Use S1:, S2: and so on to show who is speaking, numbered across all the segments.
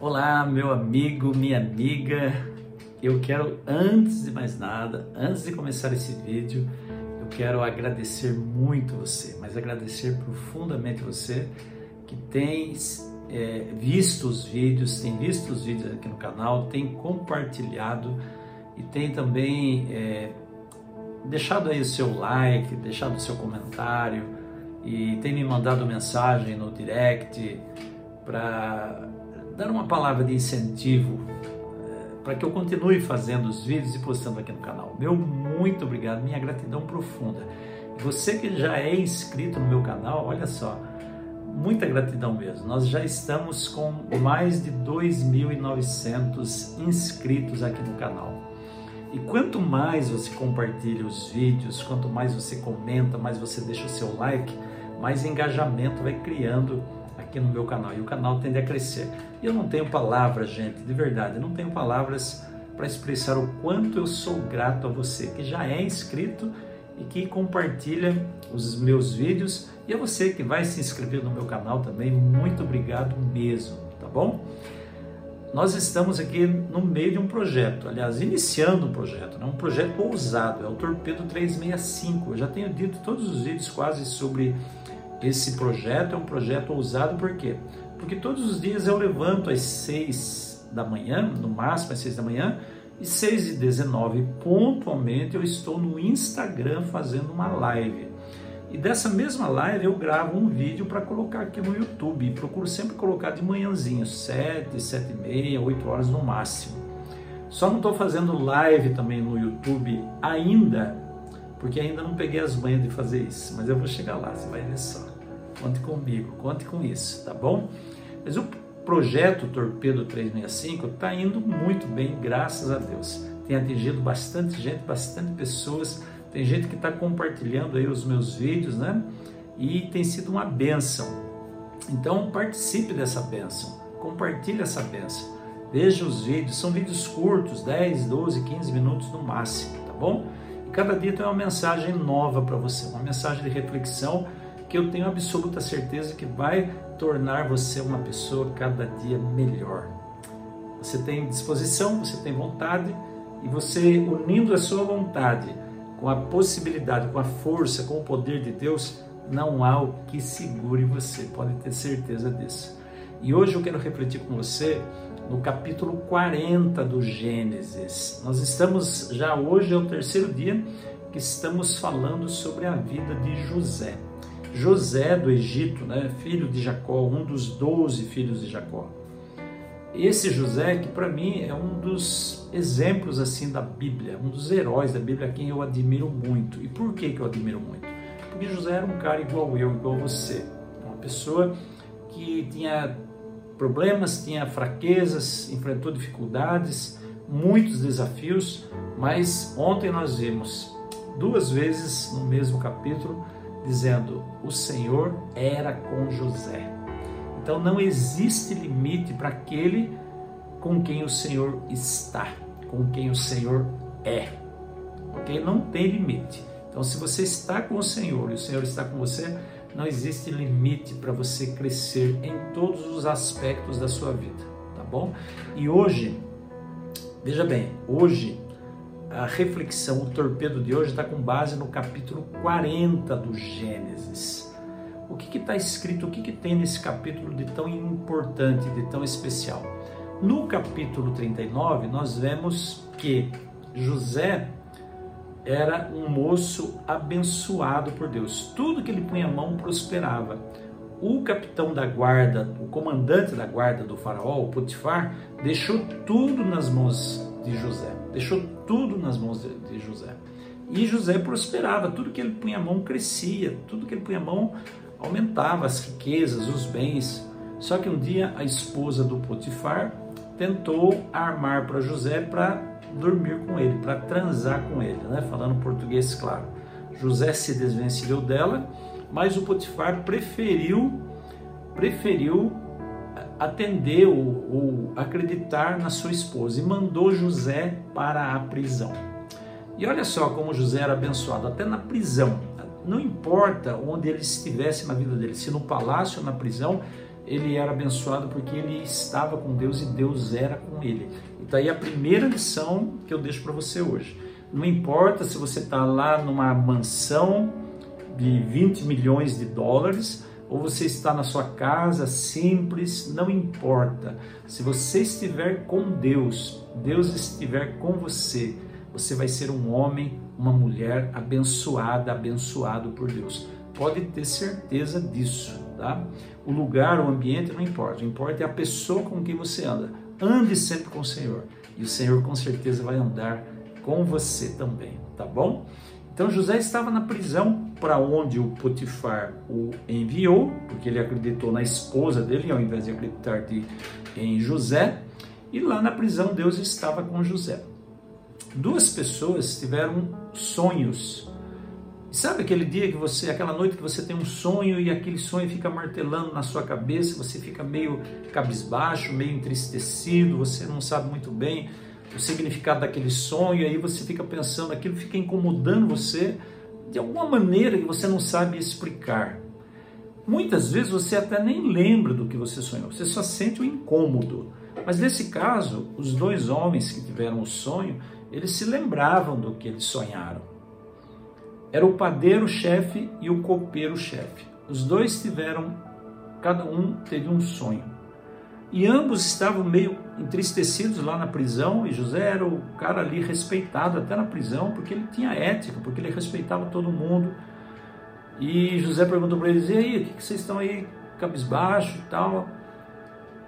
S1: Olá, meu amigo, minha amiga. Eu quero, antes de mais nada, antes de começar esse vídeo, eu quero agradecer muito você, mas agradecer profundamente você que tem é, visto os vídeos, tem visto os vídeos aqui no canal, tem compartilhado e tem também é, deixado aí o seu like, deixado o seu comentário e tem me mandado mensagem no direct para dar uma palavra de incentivo é, para que eu continue fazendo os vídeos e postando aqui no canal. Meu muito obrigado, minha gratidão profunda. Você que já é inscrito no meu canal, olha só, muita gratidão mesmo. Nós já estamos com mais de 2.900 inscritos aqui no canal. E quanto mais você compartilha os vídeos, quanto mais você comenta, mais você deixa o seu like, mais engajamento vai criando aqui no meu canal e o canal tende a crescer. E eu não tenho palavras, gente, de verdade, não tenho palavras para expressar o quanto eu sou grato a você que já é inscrito e que compartilha os meus vídeos e a você que vai se inscrever no meu canal também, muito obrigado mesmo, tá bom? Nós estamos aqui no meio de um projeto, aliás, iniciando um projeto, né? um projeto ousado, é o Torpedo 365. Eu já tenho dito todos os vídeos quase sobre esse projeto, é um projeto ousado, por quê? Porque todos os dias eu levanto às 6 da manhã, no máximo às 6 da manhã, e 6 e 19 pontualmente eu estou no Instagram fazendo uma live. E dessa mesma live eu gravo um vídeo para colocar aqui no YouTube. Procuro sempre colocar de manhãzinho, 7, 7 e meia, 8 horas no máximo. Só não estou fazendo live também no YouTube ainda, porque ainda não peguei as manhas de fazer isso. Mas eu vou chegar lá, você vai ver só. Conte comigo, conte com isso, tá bom? Mas o projeto Torpedo 365 está indo muito bem, graças a Deus. Tem atingido bastante gente, bastante pessoas. Tem gente que está compartilhando aí os meus vídeos, né? E tem sido uma benção. Então participe dessa benção, compartilhe essa benção. Veja os vídeos, são vídeos curtos, 10, 12, 15 minutos no máximo, tá bom? Cada dia tem uma mensagem nova para você, uma mensagem de reflexão que eu tenho absoluta certeza que vai tornar você uma pessoa cada dia melhor. Você tem disposição, você tem vontade e você unindo a sua vontade com a possibilidade, com a força, com o poder de Deus, não há o que segure você, pode ter certeza disso. E hoje eu quero refletir com você no capítulo 40 do Gênesis. Nós estamos já hoje é o terceiro dia que estamos falando sobre a vida de José. José do Egito, né, filho de Jacó, um dos doze filhos de Jacó. Esse José, que para mim é um dos exemplos assim da Bíblia, um dos heróis da Bíblia, a quem eu admiro muito. E por que, que eu admiro muito? Porque José era um cara igual eu, igual você. Uma pessoa que tinha problemas, tinha fraquezas, enfrentou dificuldades, muitos desafios, mas ontem nós vimos duas vezes no mesmo capítulo dizendo: o Senhor era com José. Então não existe limite para aquele com quem o Senhor está, com quem o Senhor é. Ok? Não tem limite. Então, se você está com o Senhor e o Senhor está com você, não existe limite para você crescer em todos os aspectos da sua vida, tá bom? E hoje, veja bem, hoje a reflexão, o torpedo de hoje está com base no capítulo 40 do Gênesis. O que está escrito, o que, que tem nesse capítulo de tão importante, de tão especial? No capítulo 39, nós vemos que José era um moço abençoado por Deus. Tudo que ele punha a mão prosperava. O capitão da guarda, o comandante da guarda do faraó, o Potifar, deixou tudo nas mãos de José. Deixou tudo nas mãos de, José. E José prosperava, tudo que ele punha a mão crescia, tudo que ele punha a mão aumentava as riquezas, os bens. Só que um dia a esposa do Potifar tentou armar para José para dormir com ele, para transar com ele, né? falando português claro. José se desvencilhou dela, mas o Potifar preferiu preferiu atender ou, acreditar na sua esposa e mandou José para a prisão. E olha só como José era abençoado, até na prisão. Não importa onde ele estivesse na vida dele, se no palácio ou na prisão, ele era abençoado porque ele estava com Deus e Deus era com ele. Então aí a primeira lição que eu deixo para você hoje. Não importa se você está lá numa mansão de 20 milhões de dólares ou você está na sua casa simples, não importa. Se você estiver com Deus, Deus estiver com você, você vai ser um homem, uma mulher abençoada, abençoado por Deus. Pode ter certeza disso, tá? O lugar, o ambiente não importa, o importa é a pessoa com quem você anda. Ande sempre com o Senhor e o Senhor com certeza vai andar com você também, tá bom? Então José estava na prisão para onde o Potifar o enviou, porque ele acreditou na esposa dele ao invés de acreditar de, em José, e lá na prisão Deus estava com José. Duas pessoas tiveram sonhos. Sabe aquele dia que você, aquela noite que você tem um sonho e aquele sonho fica martelando na sua cabeça, você fica meio cabisbaixo, meio entristecido, você não sabe muito bem o significado daquele sonho, aí você fica pensando, aquilo fica incomodando você de alguma maneira que você não sabe explicar. Muitas vezes você até nem lembra do que você sonhou, você só sente o incômodo. Mas nesse caso, os dois homens que tiveram o sonho, eles se lembravam do que eles sonharam. Era o padeiro-chefe e o copeiro-chefe. Os dois tiveram, cada um teve um sonho. E ambos estavam meio entristecidos lá na prisão, e José era o cara ali respeitado até na prisão, porque ele tinha ética, porque ele respeitava todo mundo. E José perguntou para eles: e aí, o que vocês estão aí cabisbaixo e tal?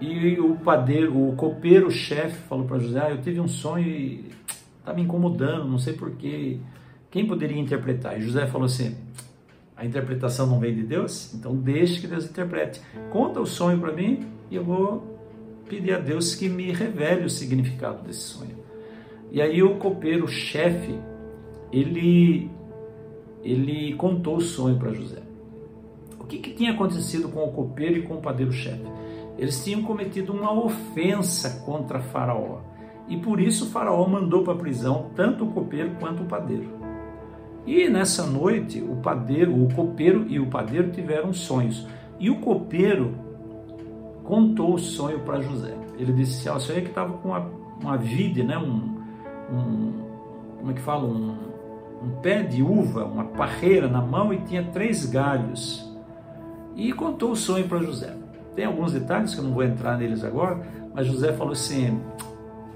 S1: E o padeiro, o copeiro-chefe falou para José: ah, eu tive um sonho e está me incomodando, não sei porquê. Quem poderia interpretar? E José falou assim: a interpretação não vem de Deus? Então deixe que Deus interprete. Conta o sonho para mim e eu vou pedir a Deus que me revele o significado desse sonho. E aí o copeiro chefe, ele ele contou o sonho para José. O que, que tinha acontecido com o copeiro e com o padeiro chefe? Eles tinham cometido uma ofensa contra Faraó. E por isso Faraó mandou para a prisão tanto o copeiro quanto o padeiro. E nessa noite, o padeiro, o copeiro e o padeiro tiveram sonhos. E o copeiro contou o sonho para José. Ele disse assim, sonhei que estava com uma, uma vide, né? um, um, como é que fala, um, um pé de uva, uma parreira na mão e tinha três galhos. E contou o sonho para José. Tem alguns detalhes que eu não vou entrar neles agora, mas José falou assim: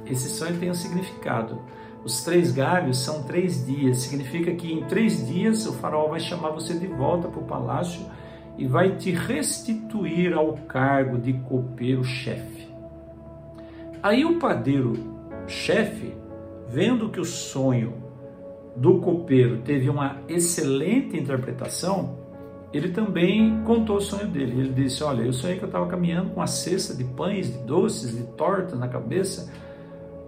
S1: esse sonho tem um significado. Os três galhos são três dias, significa que em três dias o faraó vai chamar você de volta para o palácio e vai te restituir ao cargo de copeiro-chefe. Aí o padeiro-chefe, vendo que o sonho do copeiro teve uma excelente interpretação, ele também contou o sonho dele. Ele disse: Olha, eu sonhei que eu estava caminhando com uma cesta de pães, de doces, de tortas na cabeça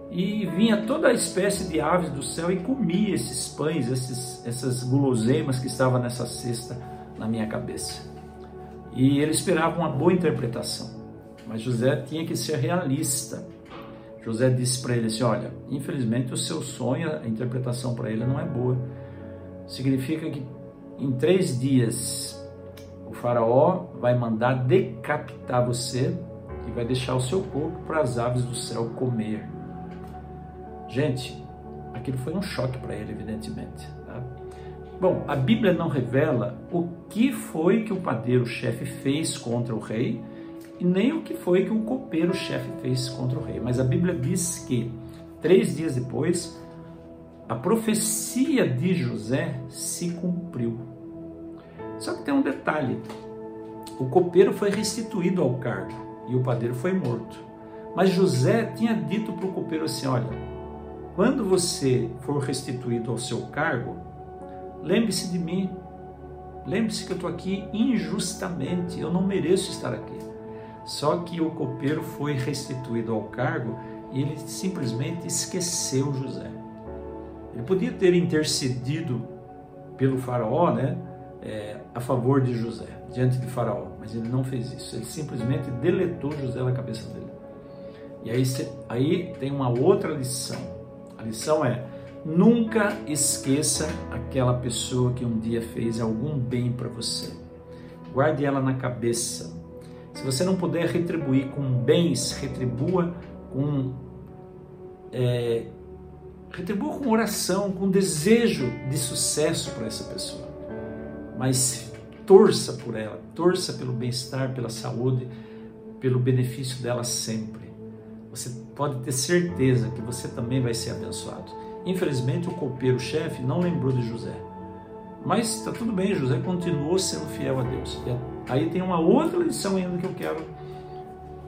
S1: e vinha toda a espécie de aves do céu e comia esses pães, esses, essas guloseimas que estavam nessa cesta na minha cabeça. E ele esperava uma boa interpretação, mas José tinha que ser realista. José disse para ele assim: Olha, infelizmente o seu sonho, a interpretação para ele não é boa. Significa que em três dias o Faraó vai mandar decapitar você e vai deixar o seu corpo para as aves do céu comer. Gente, aquilo foi um choque para ele, evidentemente. Tá? Bom, a Bíblia não revela o que foi que o padeiro-chefe fez contra o rei e nem o que foi que o copeiro-chefe fez contra o rei. Mas a Bíblia diz que, três dias depois, a profecia de José se cumpriu. Só que tem um detalhe: o copeiro foi restituído ao cargo e o padeiro foi morto. Mas José tinha dito para o copeiro assim: olha, quando você for restituído ao seu cargo, Lembre-se de mim. Lembre-se que eu estou aqui injustamente. Eu não mereço estar aqui. Só que o copeiro foi restituído ao cargo e ele simplesmente esqueceu José. Ele podia ter intercedido pelo faraó, né, é, a favor de José, diante de faraó, mas ele não fez isso. Ele simplesmente deletou José da cabeça dele. E aí, aí tem uma outra lição. A lição é Nunca esqueça aquela pessoa que um dia fez algum bem para você. Guarde ela na cabeça. Se você não puder retribuir com bens, retribua com é, retribua com oração, com desejo de sucesso para essa pessoa. Mas torça por ela, torça pelo bem-estar, pela saúde, pelo benefício dela sempre. Você pode ter certeza que você também vai ser abençoado. Infelizmente, o copeiro-chefe não lembrou de José. Mas está tudo bem, José continuou sendo fiel a Deus. E aí tem uma outra lição ainda que eu quero,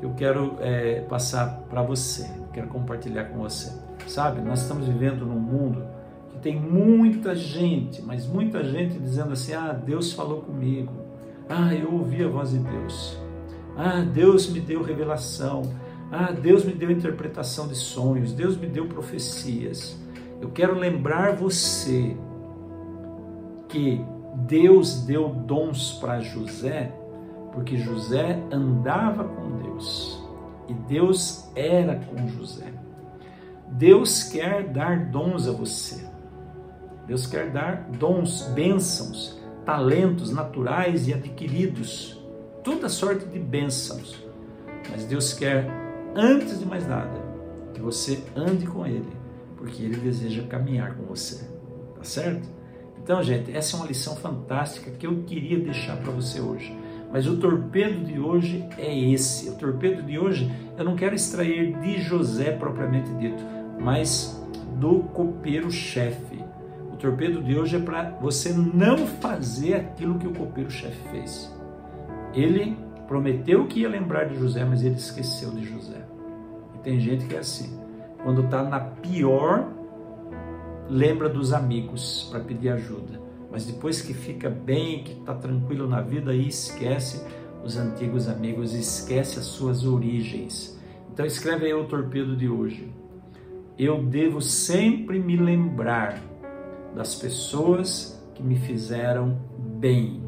S1: eu quero é, passar para você, quero compartilhar com você. Sabe, nós estamos vivendo num mundo que tem muita gente, mas muita gente dizendo assim: ah, Deus falou comigo, ah, eu ouvi a voz de Deus, ah, Deus me deu revelação, ah, Deus me deu interpretação de sonhos, Deus me deu profecias. Eu quero lembrar você que Deus deu dons para José, porque José andava com Deus e Deus era com José. Deus quer dar dons a você. Deus quer dar dons, bênçãos, talentos naturais e adquiridos, toda sorte de bênçãos. Mas Deus quer, antes de mais nada, que você ande com Ele, porque Ele deseja caminhar com você. Tá certo? Então, gente, essa é uma lição fantástica que eu queria deixar para você hoje. Mas o torpedo de hoje é esse. O torpedo de hoje eu não quero extrair de José propriamente dito, mas do copeiro-chefe. O torpedo de hoje é para você não fazer aquilo que o copeiro-chefe fez. Ele prometeu que ia lembrar de José, mas ele esqueceu de José. E tem gente que é assim. Quando está na pior, lembra dos amigos para pedir ajuda. Mas depois que fica bem, que está tranquilo na vida, aí esquece os antigos amigos, esquece as suas origens. Então escreve aí o torpedo de hoje eu devo sempre me lembrar das pessoas que me fizeram bem.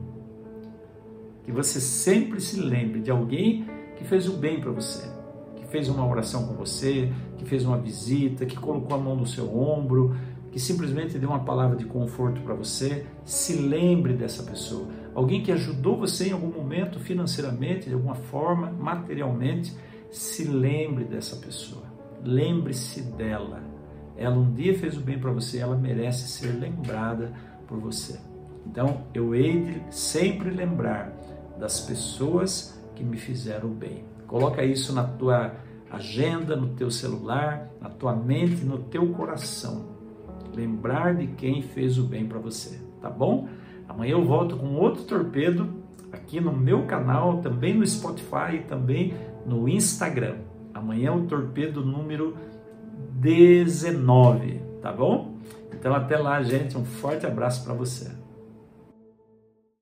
S1: Você sempre se lembre de alguém que fez o bem para você, que fez uma oração com você, que fez uma visita, que colocou a mão no seu ombro, que simplesmente deu uma palavra de conforto para você. Se lembre dessa pessoa. Alguém que ajudou você em algum momento financeiramente, de alguma forma, materialmente, se lembre dessa pessoa lembre-se dela. Ela um dia fez o bem para você, ela merece ser lembrada por você. Então, eu hei de sempre lembrar das pessoas que me fizeram bem. Coloca isso na tua agenda, no teu celular, na tua mente, no teu coração. Lembrar de quem fez o bem para você, tá bom? Amanhã eu volto com outro torpedo aqui no meu canal, também no Spotify também no Instagram. Amanhã é o torpedo número 19, tá bom? Então até lá, gente, um forte abraço para você.